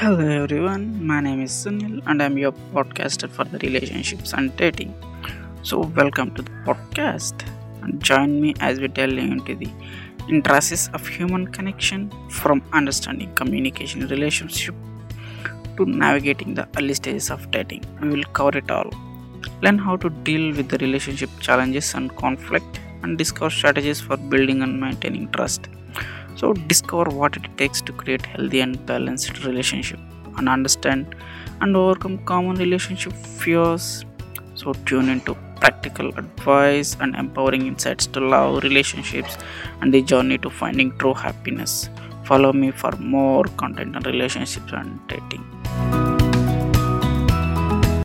Hello everyone, my name is Sunil and I'm your podcaster for the relationships and dating. So, welcome to the podcast and join me as we delve into the intricacies of human connection from understanding communication relationship to navigating the early stages of dating. We will cover it all. Learn how to deal with the relationship challenges and conflict and discuss strategies for building and maintaining trust. So discover what it takes to create healthy and balanced relationship and understand and overcome common relationship fears. So tune into practical advice and empowering insights to love relationships and the journey to finding true happiness. Follow me for more content on relationships and dating.